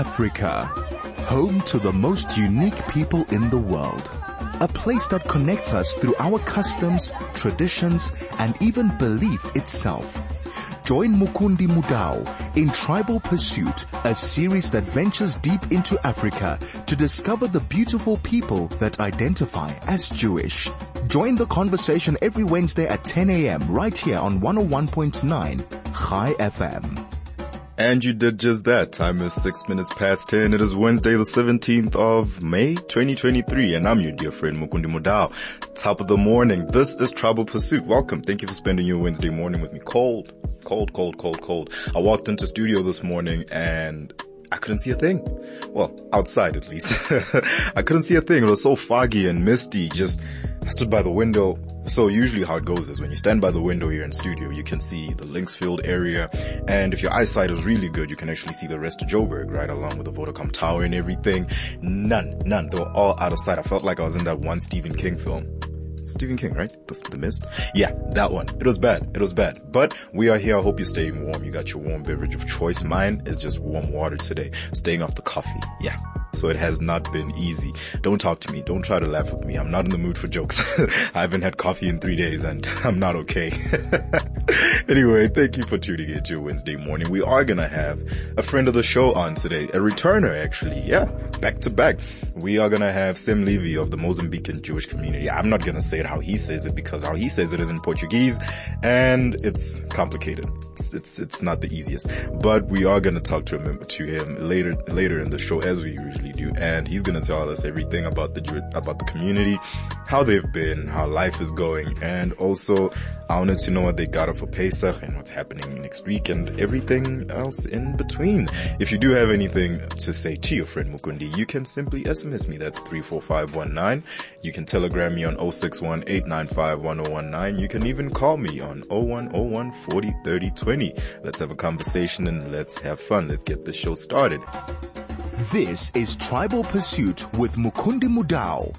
Africa, home to the most unique people in the world. A place that connects us through our customs, traditions, and even belief itself. Join Mukundi Mudau in Tribal Pursuit, a series that ventures deep into Africa to discover the beautiful people that identify as Jewish. Join the conversation every Wednesday at 10 a.m. right here on 101.9 Chai FM. And you did just that. Time is six minutes past 10. It is Wednesday, the 17th of May, 2023. And I'm your dear friend Mukundi Mudau. Top of the morning. This is Tribal Pursuit. Welcome. Thank you for spending your Wednesday morning with me. Cold, cold, cold, cold, cold. I walked into studio this morning and I couldn't see a thing. Well, outside at least. I couldn't see a thing. It was so foggy and misty. Just, I stood by the window. So usually how it goes is when you stand by the window here in studio, you can see the Linksfield area. And if your eyesight is really good, you can actually see the rest of Joburg, right? Along with the Vodacom Tower and everything. None, none. They were all out of sight. I felt like I was in that one Stephen King film. Stephen King, right? The, the Mist? Yeah, that one. It was bad. It was bad. But we are here. I hope you're staying warm. You got your warm beverage of choice. Mine is just warm water today. Staying off the coffee. Yeah. So it has not been easy. Don't talk to me. Don't try to laugh with me. I'm not in the mood for jokes. I haven't had coffee in three days and I'm not okay. anyway, thank you for tuning in to Wednesday morning. We are gonna have a friend of the show on today. A returner actually. Yeah. Back to back. We are gonna have Sam Levy of the Mozambican Jewish community. I'm not gonna say it how he says it because how he says it is in Portuguese and it's complicated. It's, it's, it's not the easiest, but we are going to talk to him, to him later, later in the show as we usually do. And he's going to tell us everything about the, about the community, how they've been, how life is going. And also I wanted to know what they got for Pesach and what's happening next week and everything else in between. If you do have anything to say to your friend Mukundi, you can simply SMS me. That's 34519. You can telegram me on oh 061 895 You can even call me on 0101 40 30 20. Let's have a conversation and let's have fun. Let's get the show started. This is Tribal Pursuit with Mukundi Mudau,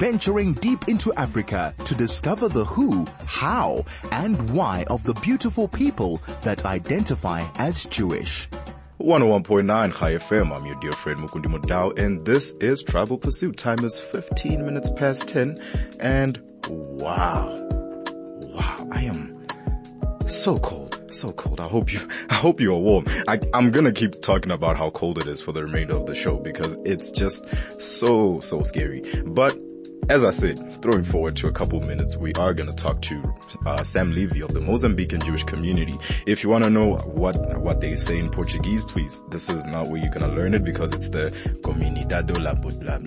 venturing deep into Africa to discover the who, how, and why of the beautiful people that identify as Jewish. 101.9 Chai FM. I'm your dear friend Mukundi Mudau and this is Tribal Pursuit. Time is 15 minutes past 10 and wow, wow, I am so cold so cold. I hope you, I hope you're warm. I, I'm gonna keep talking about how cold it is for the remainder of the show because it's just so, so scary. But as I said, throwing forward to a couple minutes, we are going to talk to uh, Sam Levy of the Mozambican Jewish community. If you want to know what what they say in Portuguese, please, this is not where you're going to learn it because it's the Comunidade la,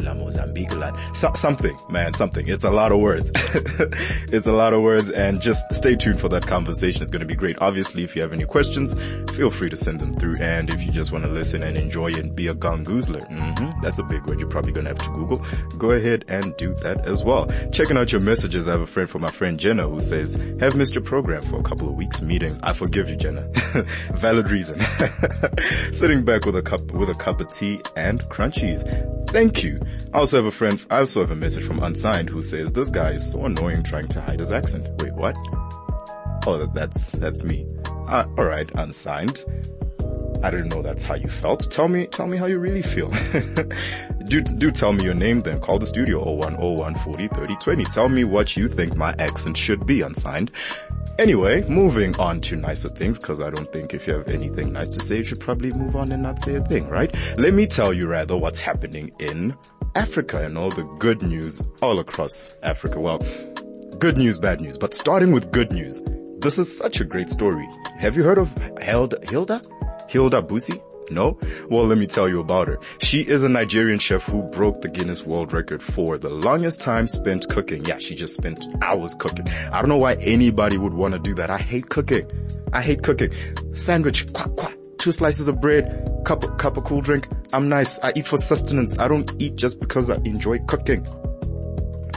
la Mozambique la, so, something, man, something. It's a lot of words. it's a lot of words and just stay tuned for that conversation. It's going to be great. Obviously, if you have any questions, feel free to send them through. And if you just want to listen and enjoy and be a gangoozler, mm-hmm, that's a big word you're probably going to have to Google. Go ahead and do that that as well. Checking out your messages, I have a friend from my friend Jenna who says, have missed your program for a couple of weeks meetings. I forgive you, Jenna. Valid reason. Sitting back with a cup, with a cup of tea and crunchies. Thank you. I also have a friend, I also have a message from Unsigned who says, this guy is so annoying trying to hide his accent. Wait, what? Oh, that's, that's me. Uh, alright, Unsigned. I didn't know that's how you felt. Tell me, tell me how you really feel. do, do tell me your name then. Call the studio 0101 40 30 20. Tell me what you think my accent should be unsigned. Anyway, moving on to nicer things, cause I don't think if you have anything nice to say, you should probably move on and not say a thing, right? Let me tell you rather what's happening in Africa and all the good news all across Africa. Well, good news, bad news, but starting with good news. This is such a great story. Have you heard of Hilda? Hilda? Hilda Baci? No? Well, let me tell you about her. She is a Nigerian chef who broke the Guinness World Record for the longest time spent cooking. Yeah, she just spent hours cooking. I don't know why anybody would want to do that. I hate cooking. I hate cooking. Sandwich, quack, quack, two slices of bread, cup, cup of cool drink. I'm nice. I eat for sustenance. I don't eat just because I enjoy cooking.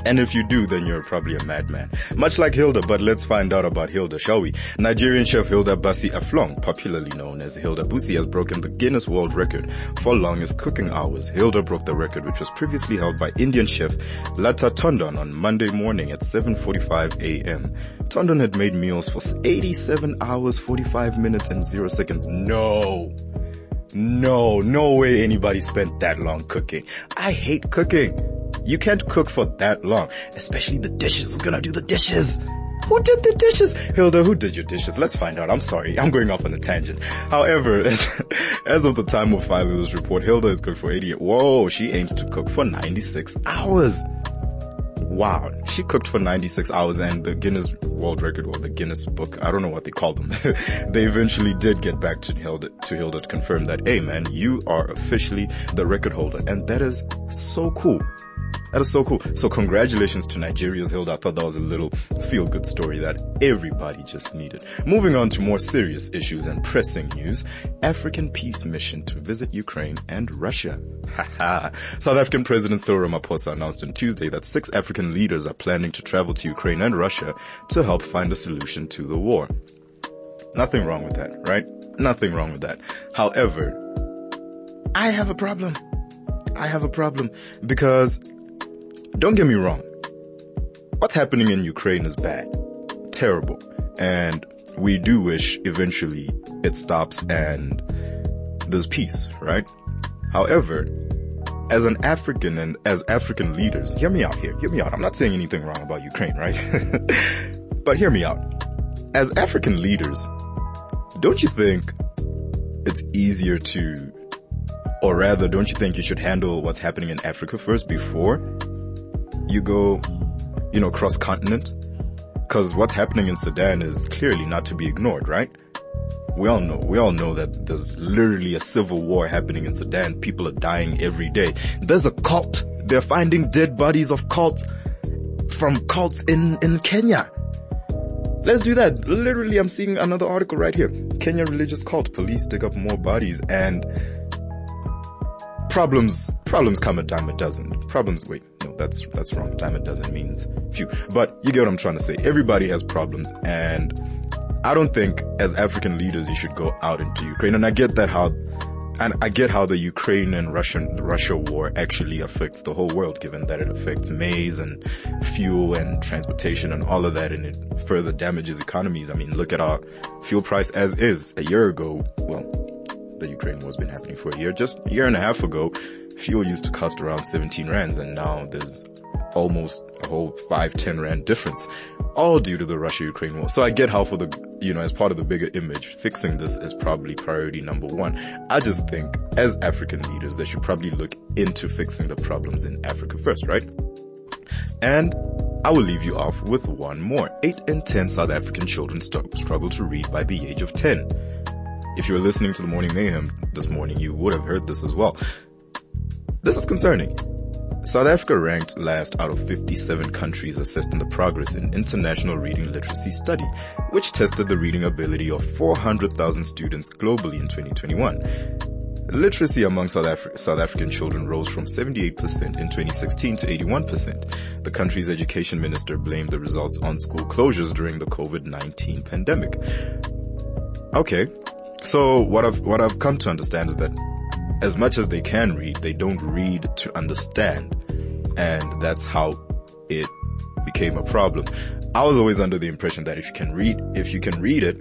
And if you do, then you're probably a madman. Much like Hilda, but let's find out about Hilda, shall we? Nigerian chef Hilda Bassey Effiong, popularly known as Hilda Baci, has broken the Guinness World Record for longest cooking hours. Hilda broke the record, which was previously held by Indian chef Lata Tondon on Monday morning at 7.45 a.m. Tondon had made meals for 87 hours, 45 minutes, and 0 seconds. No! No, no way anybody spent that long cooking. I hate cooking. You can't cook for that long, especially the dishes. Who's gonna do the dishes? Who did the dishes? Hilda, who did your dishes? Let's find out. I'm sorry. I'm going off on a tangent. However, as, as of the time of filing this report, Hilda is cooked for 88. Whoa, she aims to cook for 96 hours. Wow. She cooked for 96 hours and the Guinness World Record or the Guinness book, I don't know what they call them. they eventually did get back to Hilda, to Hilda to confirm that, hey man, you are officially the record holder. And that is so cool. That is so cool. So congratulations to Nigeria's Hilda. I thought that was a little feel good story that everybody just needed. Moving on to more serious issues and pressing news. African peace mission to visit Ukraine and Russia. Haha. South African President Cyril Ramaphosa announced on Tuesday that six African leaders are planning to travel to Ukraine and Russia to help find a solution to the war. Nothing wrong with that, right? Nothing wrong with that. However, I have a problem. I have a problem because don't get me wrong. What's happening in Ukraine is bad. Terrible. And we do wish eventually it stops and there's peace, right? However, as an African and as African leaders, hear me out here, hear me out. I'm not saying anything wrong about Ukraine, right? but hear me out. As African leaders, don't you think it's easier to, or rather, don't you think you should handle what's happening in Africa first before you go, you know, cross continent. Cause what's happening in Sudan is clearly not to be ignored, right? We all know, we all know that there's literally a civil war happening in Sudan. People are dying every day. There's a cult. They're finding dead bodies of cults from cults in, in Kenya. Let's do that. Literally, I'm seeing another article right here. Kenya religious cult. Police dig up more bodies and problems, problems come a dime a dozen. Problems, wait, no, that's, that's wrong. Dime a dozen means few. But you get what I'm trying to say. Everybody has problems and I don't think as African leaders you should go out into Ukraine. And I get that how, and I get how the Ukraine and Russian, Russia war actually affects the whole world given that it affects maize and fuel and transportation and all of that and it further damages economies. I mean, look at our fuel price as is a year ago. Well, the Ukraine war's been happening for a year. Just a year and a half ago, fuel used to cost around 17 rands and now there's almost a whole 5, 10 rand difference. All due to the Russia-Ukraine war. So I get how for the, you know, as part of the bigger image, fixing this is probably priority number one. I just think as African leaders, they should probably look into fixing the problems in Africa first, right? And I will leave you off with one more. 8 in 10 South African children struggle to read by the age of 10. If you were listening to the Morning Mayhem this morning, you would have heard this as well. This is concerning. South Africa ranked last out of 57 countries assessed in the progress in international reading literacy study, which tested the reading ability of 400,000 students globally in 2021. Literacy among South, South, African children rose from 78% in 2016 to 81%. The country's education minister blamed the results on school closures during the COVID-19 pandemic. Okay, so what I've, what I've come to understand is that as much as they can read, they don't read to understand. And that's how it became a problem. I was always under the impression that if you can read, if you can read it,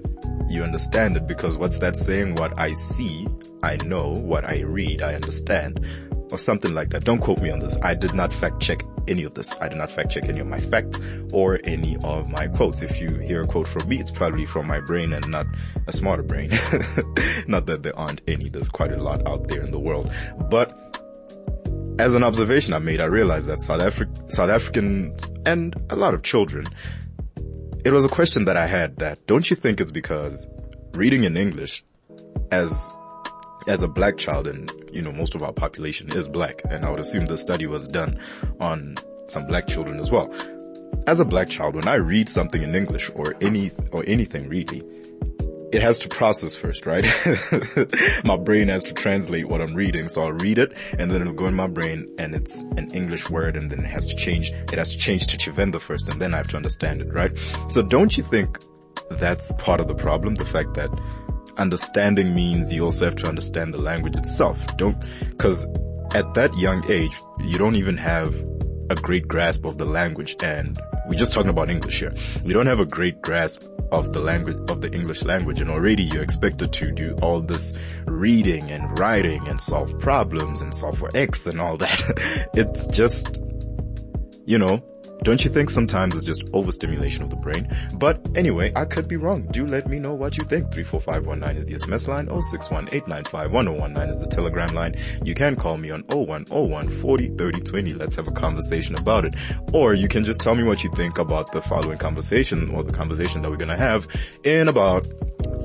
you understand it because what's that saying? What I see, I know. What I read, I understand or something like that. Don't quote me on this. I did not fact check any of this. I did not fact check any of my facts or any of my quotes. If you hear a quote from me, it's probably from my brain and not a smarter brain. not that there aren't any. There's quite a lot out there in the world. But as an observation I made, I realized that South, Afri- South Africans and a lot of children, it was a question that I had that don't you think it's because reading in English as as a black child and, you know, most of our population is black and I would assume the study was done on some black children as well. As a black child, when I read something in English or any, or anything really, it has to process first, right? my brain has to translate what I'm reading. So I'll read it and then it'll go in my brain and it's an English word and then it has to change, it has to change to Tshivenda first and then I have to understand it, right? So don't you think that's part of the problem? The fact that understanding means you also have to understand the language itself. Don't, cause at that young age, you don't even have a great grasp of the language and we're just talking about English here. We don't have a great grasp of the language, of the English language. And already you're expected to do all this reading and writing and solve problems and solve for X and all that. it's just, you know, don't you think sometimes it's just overstimulation of the brain? But anyway, I could be wrong. Do let me know what you think. 34519 is the SMS line. 0618951019 is the telegram line. You can call me on 0101 40 30 20. Let's have a conversation about it. Or you can just tell me what you think about the following conversation or the conversation that we're going to have in about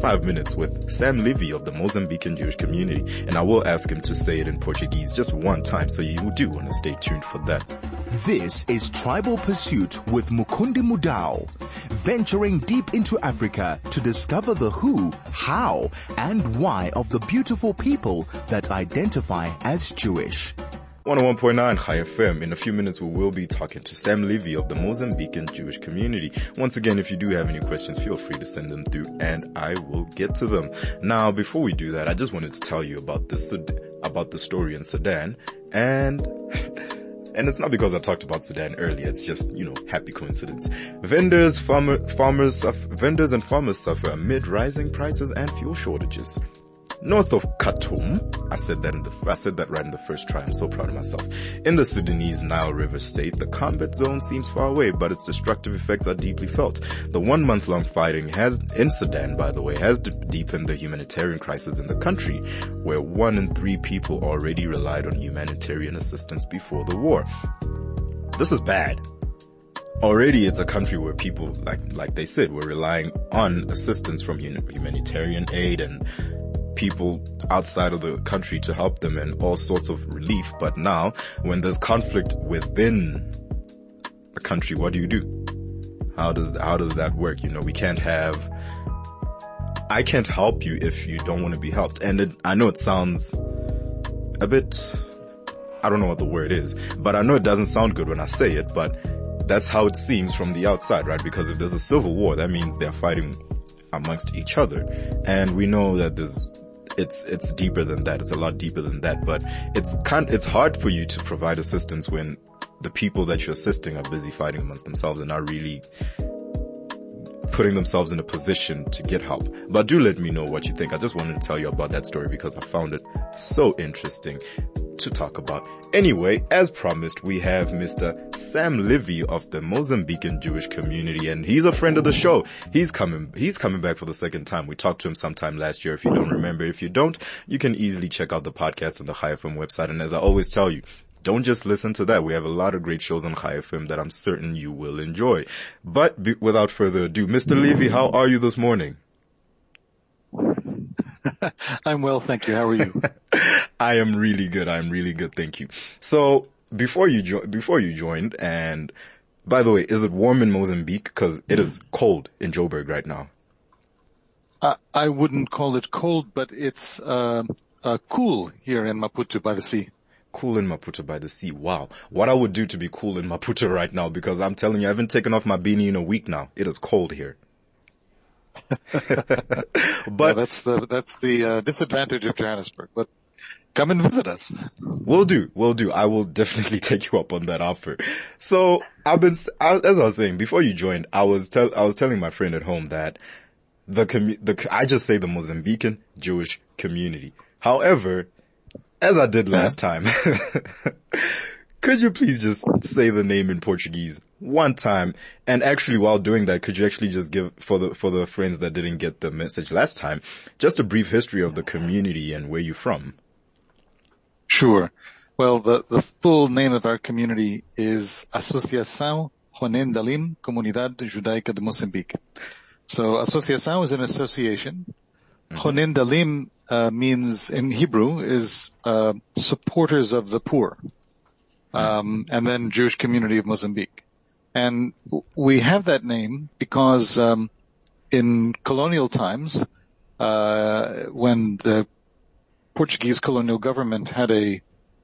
five minutes with Sam Levy of the Mozambican Jewish community. And I will ask him to say it in Portuguese just one time. So you do want to stay tuned for that. This is Tribal Pursuit with Mukundi Mudau, venturing deep into Africa to discover the who, how, and why of the beautiful people that identify as Jewish. 101.9 Chai FM. In a few minutes, we will be talking to Sam Levy of the Mozambican Jewish community. Once again, if you do have any questions, feel free to send them through and I will get to them. Now, before we do that, I just wanted to tell you about this, about the story in Sudan and And it's not because I talked about Sudan earlier. It's just, you know, happy coincidence. Vendors, farmer, farmers, vendors and farmers suffer amid rising prices and fuel shortages north of Khartoum. I said that in the, I said that right in the first try. I'm so proud of myself. In the Sudanese Nile River state, the combat zone seems far away, but its destructive effects are deeply felt. The one month long fighting has, in Sudan, by the way, has deepened the humanitarian crisis in the country, where one in three people already relied on humanitarian assistance before the war. This is bad already it's a country where people, like, like they said, were relying on assistance from humanitarian aid and people outside of the country to help them and all sorts of relief. But now when there's conflict within a country, what do you do? How does, how does that work? You know, we can't have, I can't help you if you don't want to be helped. And it, I know it sounds a bit, I don't know what the word is, but I know it doesn't sound good when I say it, but that's how it seems from the outside, right? Because if there's a civil war, that means they're fighting amongst each other. And we know that there's it's it's deeper than that. It's a lot deeper than that. But it's kind it's hard for you to provide assistance when the people that you're assisting are busy fighting amongst themselves and not really putting themselves in a position to get help. But do let me know what you think. I just wanted to tell you about that story because I found it so interesting to talk about. Anyway, as promised, we have Mr. Sam Levy of the Mozambican Jewish community and he's a friend of the show. He's coming, he's coming back for the second time. We talked to him sometime last year if you don't remember. If you don't, you can easily check out the podcast on the Chai FM website. And as I always tell you, don't just listen to that. We have a lot of great shows on Chai FM that I'm certain you will enjoy. But be, without further ado, Mr. Levy, how are you this morning? I'm well, thank you. How are you? I am really good. I'm really good, thank you. So before you jo- before you joined, and by the way, is it warm in Mozambique? Because it is cold in Joburg right now. Uh, I wouldn't call it cold, but it's uh, uh, cool here in Maputo by the sea. Cool in Maputo by the sea. Wow. What I would do to be cool in Maputo right now, because I'm telling you, I haven't taken off my beanie in a week now. It is cold here. but that's the that's the uh, disadvantage of Johannesburg. But come and visit us. We'll do. We'll do. I will definitely take you up on that offer. So I've been, as I was saying, before you joined, I was tell, I was telling my friend at home that the commu- the, I just say the Mozambican Jewish community. However, as I did last time, could you please just say the name in Portuguese one time? And actually while doing that, could you actually just give for the, for the friends that didn't get the message last time, just a brief history of the community and where you're from? Sure. Well, the, the full name of our community is Asociação Ronen Dalim Comunidade Judaica de Moçambique. So Asociação is an association. Mm-hmm. Dalim uh, means in Hebrew is uh, supporters of the poor, um, and then Jewish community of Mozambique. And we have that name because um, in colonial times, uh, when the Portuguese colonial government had a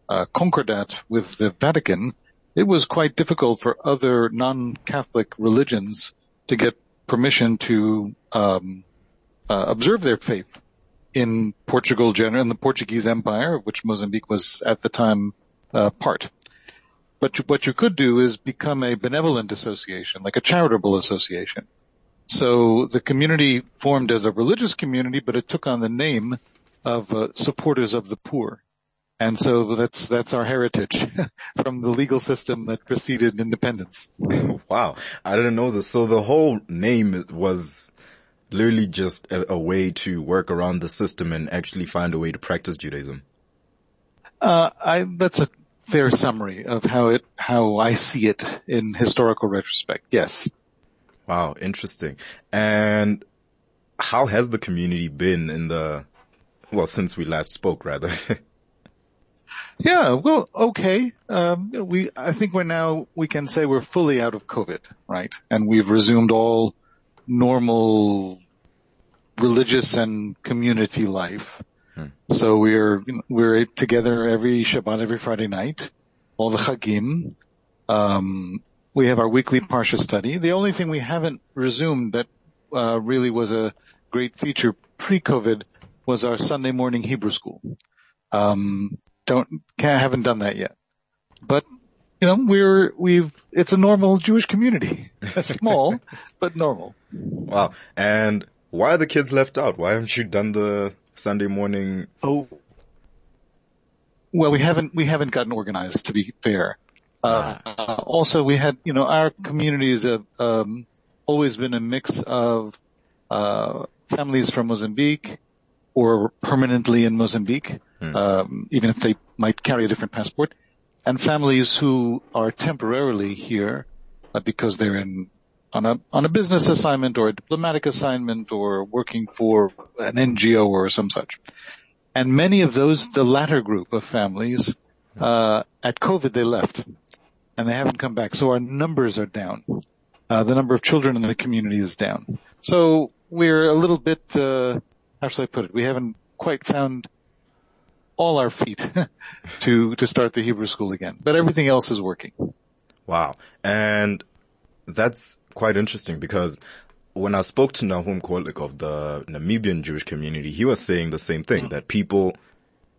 uh, concordat with the Vatican, it was quite difficult for other non-Catholic religions to get permission to um, uh, observe their faith in Portugal, in the Portuguese Empire, of which Mozambique was at the time uh, part. But what you could do is become a benevolent association, like a charitable association. So the community formed as a religious community, but it took on the name of uh, supporters of the poor. And so that's, that's our heritage from the legal system that preceded independence. wow. I didn't know this. So the whole name was literally just a, a, way to work around the system and actually find a way to practice Judaism. Uh, I, that's a fair summary of how it, how I see it in historical retrospect. Yes. Wow. Interesting. And how has the community been in the, well, since we last spoke rather? Yeah, well, okay. Um, we, I think we're now, we can say we're fully out of COVID, right? And we've resumed all normal religious and community life. Hmm. So we're, we're together every Shabbat, every Friday night, all the Chagim. Um, we have our weekly Parsha study. The only thing we haven't resumed that, uh, really was a great feature pre-COVID was our Sunday morning Hebrew school. Um, don't, can't, haven't done that yet. But, you know, we're, we've, it's a normal Jewish community. Small, but normal. Wow. And why are the kids left out? Why haven't you done the Sunday morning? Oh. Well, we haven't, we haven't gotten organized to be fair. Uh, uh, also we had, you know, our communities have, um, always been a mix of, uh, families from Mozambique or permanently in Mozambique mm. um, even if they might carry a different passport, and families who are temporarily here uh, because they're in on a on a business assignment or a diplomatic assignment or working for an NGO or some such. And many of those, the latter group of families, uh, at COVID they left, and they haven't come back. So our numbers are down. Uh, the number of children in the community is down. So we're a little bit, uh, how should I put it? We haven't quite found all our feet to, to start the Hebrew school again, but everything else is working. Wow. And that's quite interesting because when I spoke to Nahum Kolik of the Namibian Jewish community, he was saying the same thing, that people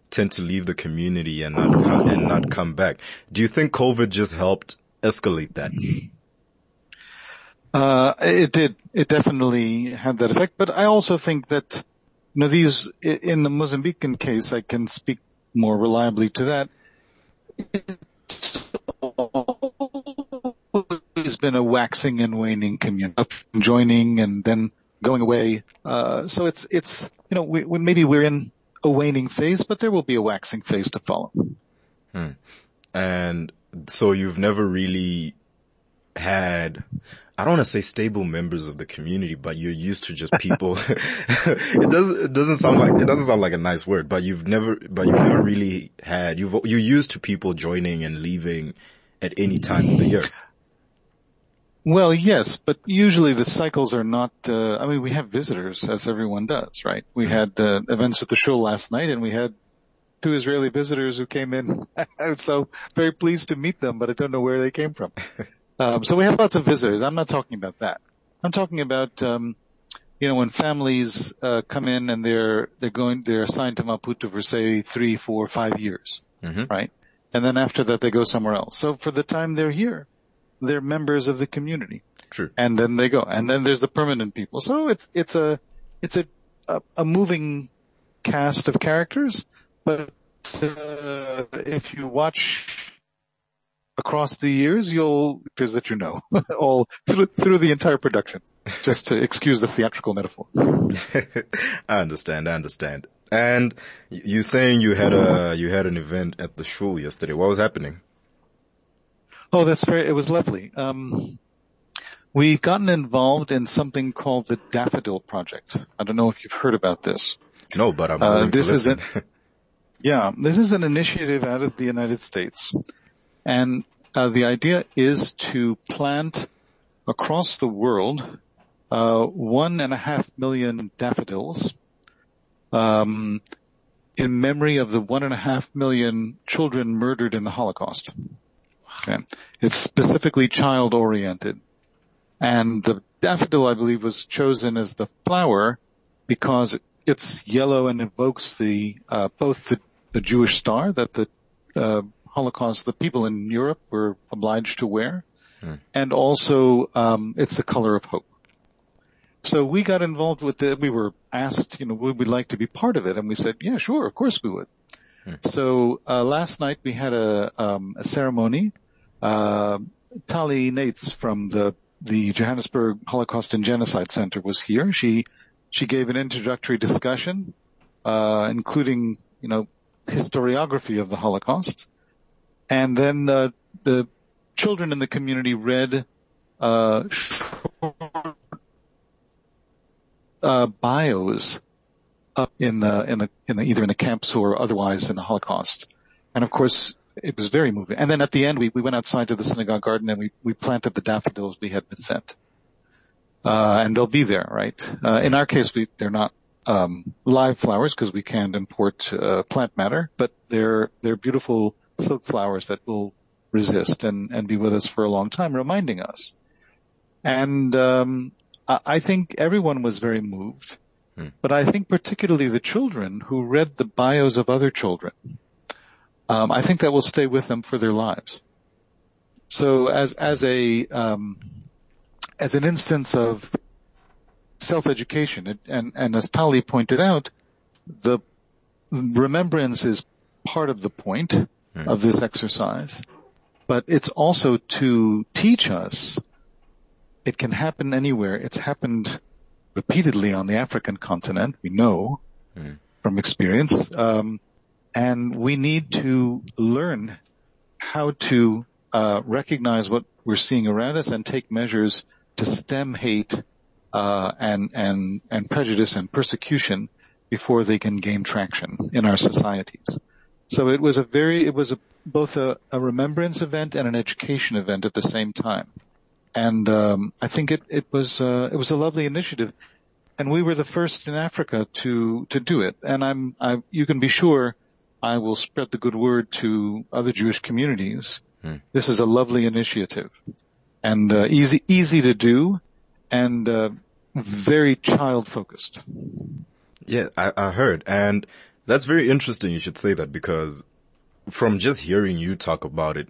tend to leave the community and not come, and not come back. Do you think COVID just helped escalate that? Uh, it did. It definitely had that effect, but I also think that you know, these, in the Mozambican case, I can speak more reliably to that. It's been a waxing and waning community, joining and then going away. Uh, so it's, it's, you know, we, we, maybe we're in a waning phase, but there will be a waxing phase to follow. Hmm. And so you've never really had I don't want to say stable members of the community, but you're used to just people. it doesn't, it doesn't sound like, it doesn't sound like a nice word, but you've never, but you've never really had, you've, you're used to people joining and leaving at any time of the year. Well, yes, but usually the cycles are not, uh, I mean, we have visitors as everyone does, right? We had, uh, events at the shul last night and we had two Israeli visitors who came in. I'm so very pleased to meet them, but I don't know where they came from. Um, so we have lots of visitors. I'm not talking about that. I'm talking about, um, you know, when families uh, come in and they're they're going they're assigned to Maputo for say three, four, five years, mm-hmm. right? And then after that they go somewhere else. So for the time they're here, they're members of the community. True. And then they go, and then there's the permanent people. So it's it's a it's a a, a moving cast of characters, but uh, if you watch across the years, you'll, because that you know, all through, through the entire production, just to excuse the theatrical metaphor. I understand, I understand. And you saying you had a, you had an event at the shul yesterday. What was happening? Oh, that's very, it was lovely. Um, we've gotten involved in something called the Daffodil Project. I don't know if you've heard about this. No, but I'm uh, this is an, yeah, this is an initiative out of the United States and uh, the idea is to plant across the world uh, one and a half million daffodils um, in memory of the one and a half million children murdered in the Holocaust. Okay. It's specifically child oriented. And the daffodil, I believe, was chosen as the flower because it's yellow and evokes the uh, both the, the, Jewish star that the uh, Holocaust the people in Europe were obliged to wear, hmm. and also um, it's the color of hope. So we got involved with it. We were asked, you know, would we like to be part of it? And we said, yeah, sure, of course we would. So uh, last night we had a, um, a ceremony. Uh, Tali Nates from the the Johannesburg Holocaust and Genocide Center was here. She she gave an introductory discussion, uh, including you know historiography of the Holocaust, and then uh, the children in the community read uh, short, uh, bios up in the in the in the either in the camps or otherwise in the Holocaust, and of course it was very moving. And then at the end, we we went outside to the synagogue garden and we we planted the daffodils we had been sent, uh, and they'll be there, right? Uh, in our case, we they're not um, live flowers because we can't import uh, plant matter, but they're they're beautiful silk flowers that will resist and and be with us for a long time, reminding us. And um, I, I think everyone was very moved. But I think particularly the children who read the bios of other children, um, I think that will stay with them for their lives. So as as a um, as an instance of self-education, and and as Tali pointed out, the remembrance is part of the point of this exercise, but it's also to teach us it can happen anywhere. It's happened repeatedly on the African continent. We know Mm. from experience, um, and we need to learn how to uh, recognize what we're seeing around us and take measures to stem hate uh, and and and prejudice and persecution before they can gain traction in our societies. So it was a very it was a, both a, a remembrance event and an education event at the same time and um, I think it it was uh, it was a lovely initiative, and we were the first in Africa to to do it. And I'm I, you can be sure I will spread the good word to other Jewish communities. This is a lovely initiative, and uh, easy easy to do, and uh, very child focused. Yeah, I, I heard. And that's very interesting you should say that because from just hearing you talk about it,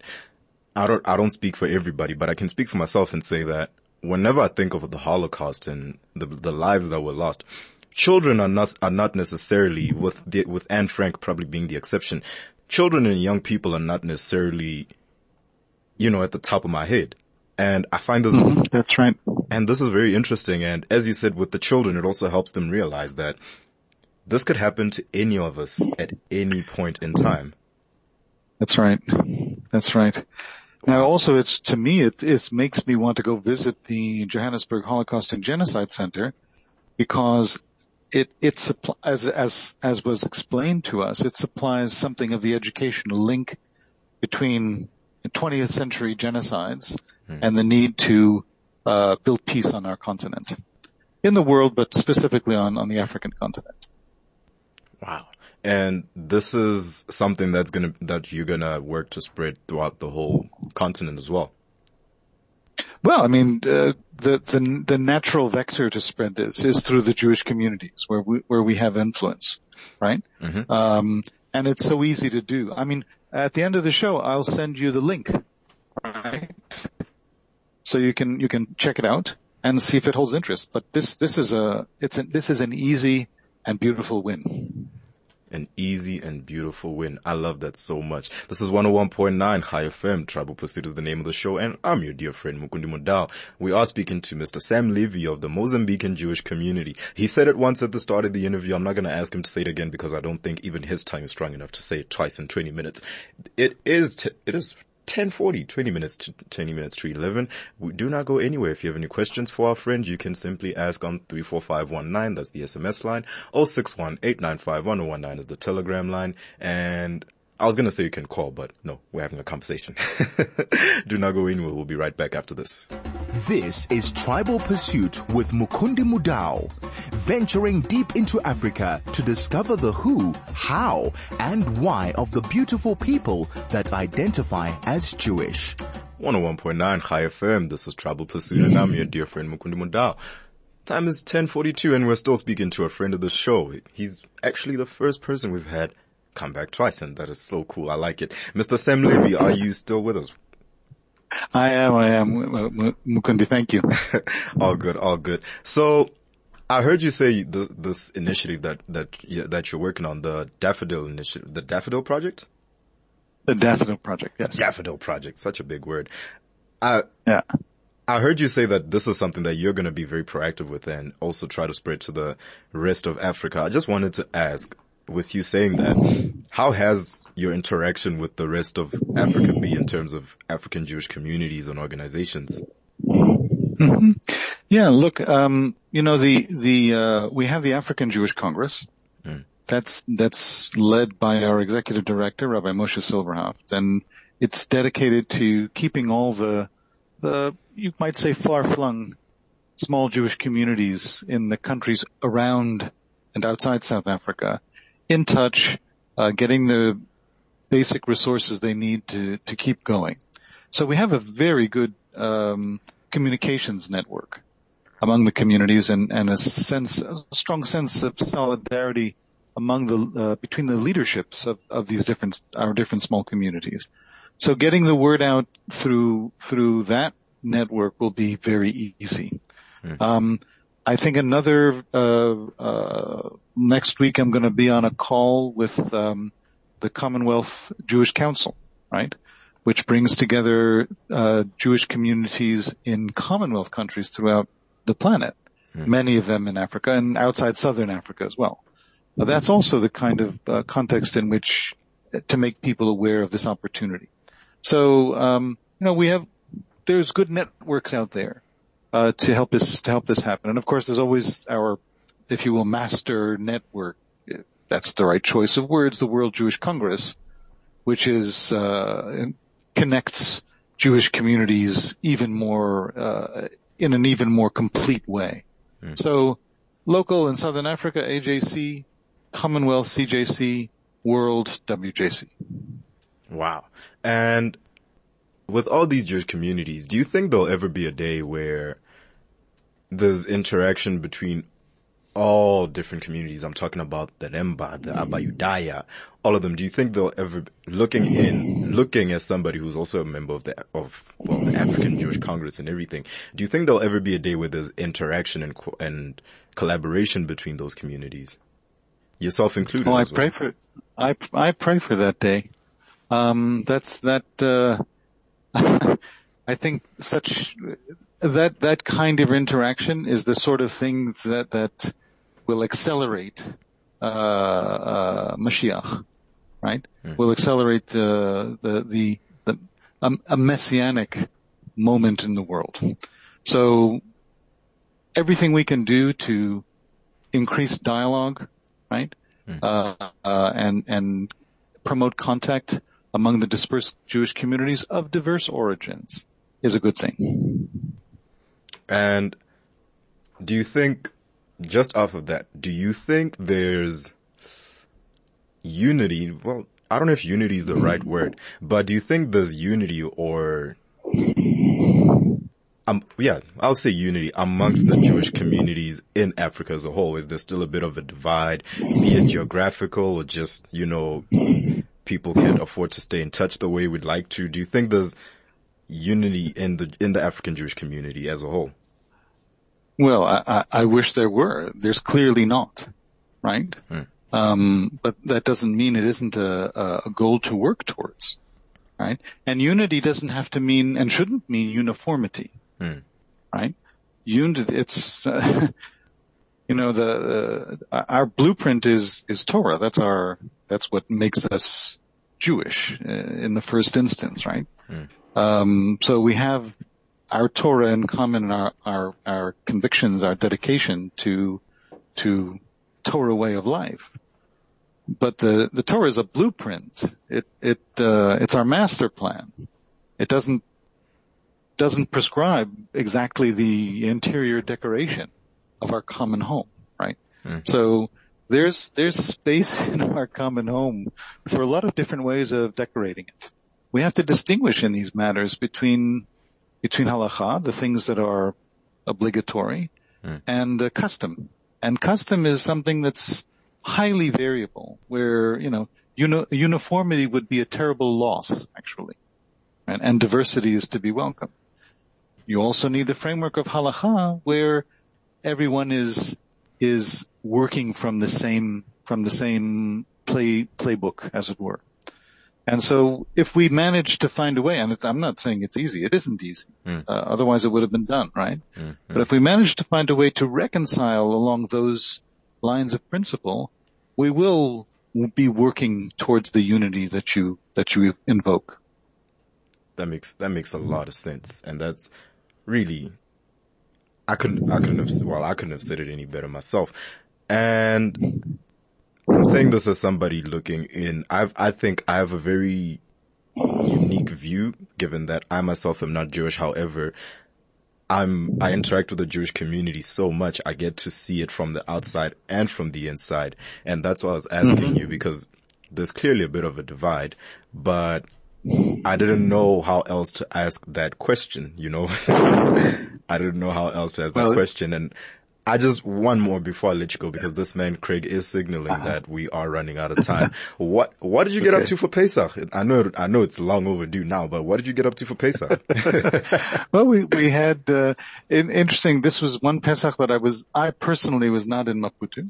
I don't, I don't speak for everybody, but I can speak for myself and say that whenever I think of the Holocaust and the, the lives that were lost, children are not, are not necessarily with the, with Anne Frank probably being the exception. Children and young people are not necessarily, you know, at the top of my head. And I find this mm-hmm. That's right. and this is very interesting. And as you said, with the children, it also helps them realize that this could happen to any of us at any point in time. That's right. That's right. Now also it's, to me, it, it makes me want to go visit the Johannesburg Holocaust and Genocide Center because it, it as, as, as was explained to us, it supplies something of the educational link between 20th century genocides and the need to, uh, build peace on our continent. In the world, but specifically on, on the African continent. Wow. And this is something that's gonna, that you're gonna work to spread throughout the whole continent as well. Well, I mean, uh, the, the the natural vector to spread this is through the Jewish communities where we where we have influence, right? Um, and it's so easy to do. I mean, at the end of the show, I'll send you the link, right? So you can you can check it out and see if it holds interest. But this this is a it's an, this is an easy and beautiful win. An easy and beautiful win. I love that so much. This is 101.9 Chai FM. Tribal Pursuit is the name of the show and I'm your dear friend Mukundi Mudau. We are speaking to Mr. Sam Levy of the Mozambican Jewish community. He said it once at the start of the interview. I'm not going to ask him to say it again because I don't think even his tongue is strong enough to say it twice in 20 minutes. It is, t- it is 1040, 20 minutes to 20 minutes to 11. We do not go anywhere. If you have any questions for our friend, you can simply ask on 34519. That's the SMS line. 061-895-1019 is the telegram line. And I was going to say you can call, but no, we're having a conversation. do not go anywhere. We'll be right back after this. This is Tribal Pursuit with Mukundi Mudau, venturing deep into Africa to discover the who, how, and why of the beautiful people that identify as Jewish. 101.9 Chai FM. This is Tribal Pursuit and I'm your dear friend Mukundi Mudau. Time is 1042 and we're still speaking to a friend of the show. He's actually the first person we've had come back twice and that is so cool. I like it. Mr. Sam Levy, are you still with us? I am, I am, Mukundi. Thank you. all good, all good. So I heard you say the, this initiative that that that you're working on, the Daffodil initiative, the Daffodil project. The Daffodil project, yes. Daffodil project, such a big word. I Yeah. I heard you say that this is something that you're going to be very proactive with and also try to spread to the rest of Africa. I just wanted to ask, with you saying that, how has your interaction with the rest of Africa been in terms of African Jewish communities and organizations? Yeah, look, um, you know, the, the, uh, we have the African Jewish Congress. That's, that's led by our executive director, Rabbi Moshe Silberhaft, and it's dedicated to keeping all the, the, you might say far-flung small Jewish communities in the countries around and outside South Africa in touch, uh, getting the basic resources they need to, to keep going. So we have a very good, um, communications network among the communities and, and a sense, a strong sense of solidarity among the, uh, between the leaderships of, of these different, our different small communities. So getting the word out through, through that network will be very easy. Um, I think another, uh, uh, next week I'm going to be on a call with, um, the Commonwealth Jewish Council, right? Which brings together, uh, Jewish communities in Commonwealth countries throughout the planet. Many of them in Africa and outside Southern Africa as well. That's also the kind of uh, context in which uh, to make people aware of this opportunity. So, um, you know, we have, there's good networks out there, uh, to help this, to help this happen. And of course, there's always our, if you will, master network. That's the right choice of words, the World Jewish Congress, which is, uh, connects Jewish communities even more, uh, in an even more complete way. So local in Southern Africa, AJC, Commonwealth, CJC, World, WJC. Wow. And with all these Jewish communities, do you think there'll ever be a day where there's interaction between all different communities? I'm talking about the Remba, the Abayudaya, all of them. Do you think they'll ever, looking in, looking as somebody who's also a member of the, of, well, the African Jewish Congress and everything, do you think there'll ever be a day where there's interaction and, and collaboration between those communities? Yourself included. Oh, I well. pray for, I, I pray for that day. Um, that's, that, uh, I think such, that, that kind of interaction is the sort of things that, that will accelerate, uh, uh, Mashiach, right? Will accelerate, uh, the, the, the, a, a messianic moment in the world. So everything we can do to increase dialogue, right? Uh, uh, and, and promote contact among the dispersed Jewish communities of diverse origins is a good thing. And do you think, just off of that, do you think there's unity? Well, I don't know if unity is the right word, but do you think there's unity or, um, yeah, I'll say unity amongst the Jewish communities in Africa as a whole? Is there still a bit of a divide, be it geographical or just, you know, people can't afford to stay in touch the way we'd like to? Do you think there's unity in the, in the African Jewish community as a whole? Well, I, I, I wish there were. There's clearly not, right? Um, but that doesn't mean it isn't a, a goal to work towards, right? And unity doesn't have to mean and shouldn't mean uniformity, right? Unity, it's, uh, you know, the, uh, our blueprint is, is Torah. That's our, that's what makes us Jewish uh, in the first instance, right? Um, so we have our Torah in common and our, our, our convictions, our dedication to, to Torah way of life. But the, the Torah is a blueprint. It, it, uh, it's our master plan. It doesn't, doesn't prescribe exactly the interior decoration of our common home, right? So there's, there's space in our common home for a lot of different ways of decorating it. We have to distinguish in these matters between, between halacha, the things that are obligatory, and uh, custom. And custom is something that's highly variable, where, you know, uni- uniformity would be a terrible loss, actually. And, and diversity is to be welcome. You also need the framework of halacha, where everyone is is working from the same, from the same play, playbook, as it were. And so if we manage to find a way, and I'm not saying it's easy, it isn't easy. Mm. Uh, otherwise it would have been done, right? Mm-hmm. But if we manage to find a way to reconcile along those lines of principle, we will be working towards the unity that you, that you invoke. That makes, that makes a lot of sense. And that's really, I couldn't, I couldn't have, well, I couldn't have said it any better myself. And I'm saying this as somebody looking in. I've, I think I have a very unique view given that I myself am not Jewish. However, I'm, I interact with the Jewish community so much. I get to see it from the outside and from the inside. And that's why I was asking mm-hmm. you because there's clearly a bit of a divide, but I didn't know how else to ask that question, you know? I didn't know how else to ask well, that question. And I just one more before I let you go because this man Craig is signaling uh-huh. that we are running out of time. what what did you get okay. up to for Pesach? I know I know it's long overdue now, but what did you get up to for Pesach? well, we we had uh, in, interesting. This was one Pesach that I was I personally was not in Maputo,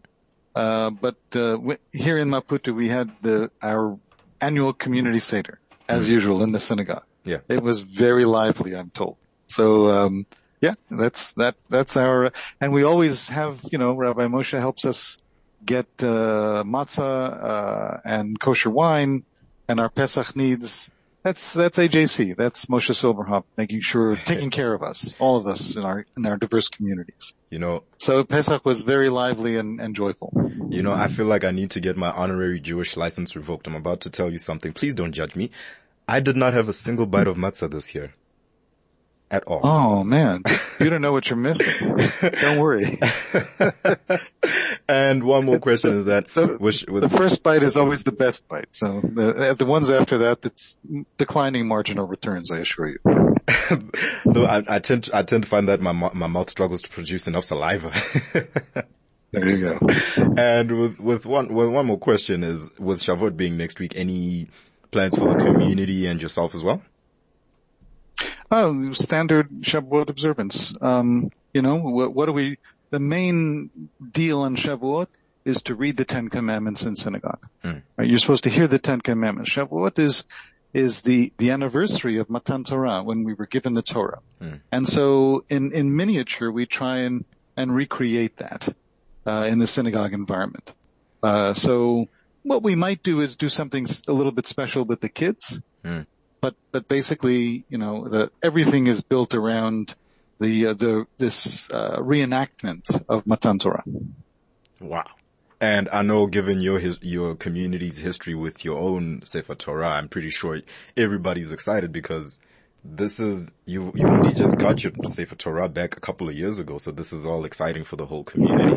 uh, but uh, here in Maputo we had the our annual community seder as mm. usual in the synagogue. Yeah, it was very lively. I'm told. So. Um, yeah, that's that. That's our, and we always have, you know, Rabbi Moshe helps us get uh, matzah uh, and kosher wine, and our Pesach needs. That's that's AJC. That's Moshe Silberhaft making sure taking care of us, all of us in our in our diverse communities. You know, so Pesach was very lively and, and joyful. You know, I feel like I need to get my honorary Jewish license revoked. I'm about to tell you something. Please don't judge me. I did not have a single bite of matzah this year at all. Oh man, you don't know what you're missing. don't worry. and one more question is that the, with, the first bite is always the best bite. So the, the ones after that, it's declining marginal returns. I assure you. Though I, I, tend to, I tend to find that my my mouth struggles to produce enough saliva. there you go. And with with one with one more question is with Shavuot being next week, any plans for the community and yourself as well? Oh, standard Shavuot observance. Um, you know, what, what do we, the main deal on Shavuot is to read the Ten Commandments in synagogue. Mm. Right? You're supposed to hear the Ten Commandments. Shavuot is, is the, the anniversary of Matan Torah when we were given the Torah. Mm. And so in, in miniature, we try and, and recreate that, uh, in the synagogue environment. Uh, so what we might do is do something a little bit special with the kids. Mm but but basically, you know, the everything is built around the uh, the this uh, reenactment of Matan Torah. Wow. And I know given your his, your community's history with your own Sefer Torah, I'm pretty sure everybody's excited because this is, you, you only just got your Sefer Torah back a couple of years ago, so this is all exciting for the whole community.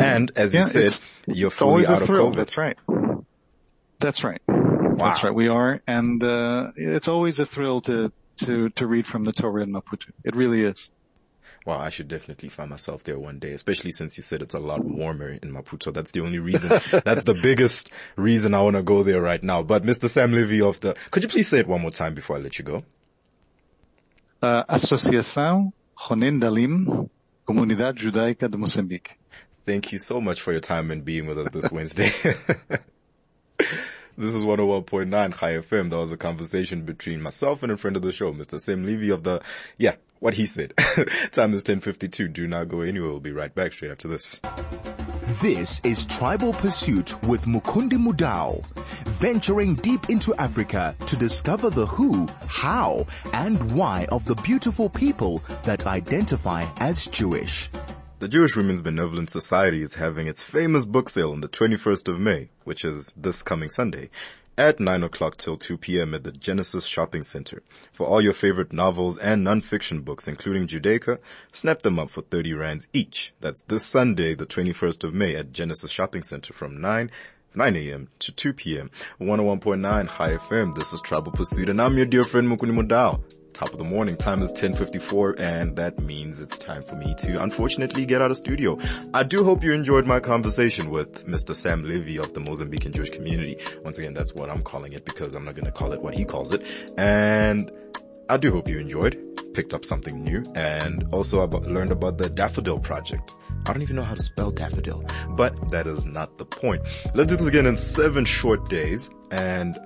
And as you said, you're fully out of COVID. That's right. That's right. Wow. That's right. We are, and uh, it's always a thrill to to to read from the Torah in Maputo. It really is. Wow, I should definitely find myself there one day, especially since you said it's a lot warmer in Maputo. That's the only reason, that's the biggest reason I want to go there right now. But Mr. Sam Levy of the, could you please say it one more time before I let you go? Uh, Asociação Jonen Dalim, Comunidad Judaica de Moçambique. Thank you so much for your time and being with us this Wednesday. This is 101.9 Chai FM. That was a conversation between myself and a friend of the show, Mr. Sam Levy of the, yeah, what he said. Time is 10.52. Do not go anywhere. We'll be right back straight after this. This is Tribal Pursuit with Mukundi Mudau, venturing deep into Africa to discover the who, how, and why of the beautiful people that identify as Jewish. The Jewish Women's Benevolent Society is having its famous book sale on the 21st of May, which is this coming Sunday, at 9 o'clock till 2 p.m. at the Genesis Shopping Center. For all your favorite novels and non-fiction books, including Judaica, snap them up for 30 rands each. That's this Sunday, the 21st of May at Genesis Shopping Center from 9 9 a.m. to 2 p.m. 101.9 Chai FM. This is Tribal Pursuit and I'm your dear friend Mukundi Mudau top of the morning. Time is 10.54 and that means it's time for me to unfortunately get out of studio. I do hope you enjoyed my conversation with Mr. Sam Levy of the Mozambican Jewish community. Once again, that's what I'm calling it because I'm not going to call it what he calls it. And I do hope you enjoyed. Picked up something new and also about, learned about the Daffodil Project. I don't even know how to spell daffodil, but that is not the point. Let's do this again in seven short days and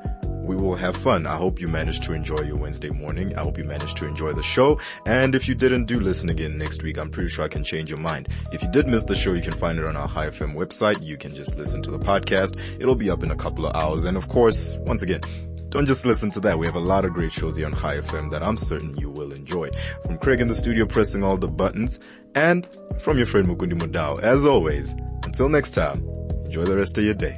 we will have fun. I hope you managed to enjoy your Wednesday morning. I hope you managed to enjoy the show. And if you didn't, do listen again next week. I'm pretty sure I can change your mind. If you did miss the show, you can find it on our Chai FM website. You can just listen to the podcast. It'll be up in a couple of hours. And of course, once again, don't just listen to that. We have a lot of great shows here on Chai FM that I'm certain you will enjoy. From Craig in the studio pressing all the buttons and from your friend Mukundi Mudau. As always, until next time, enjoy the rest of your day.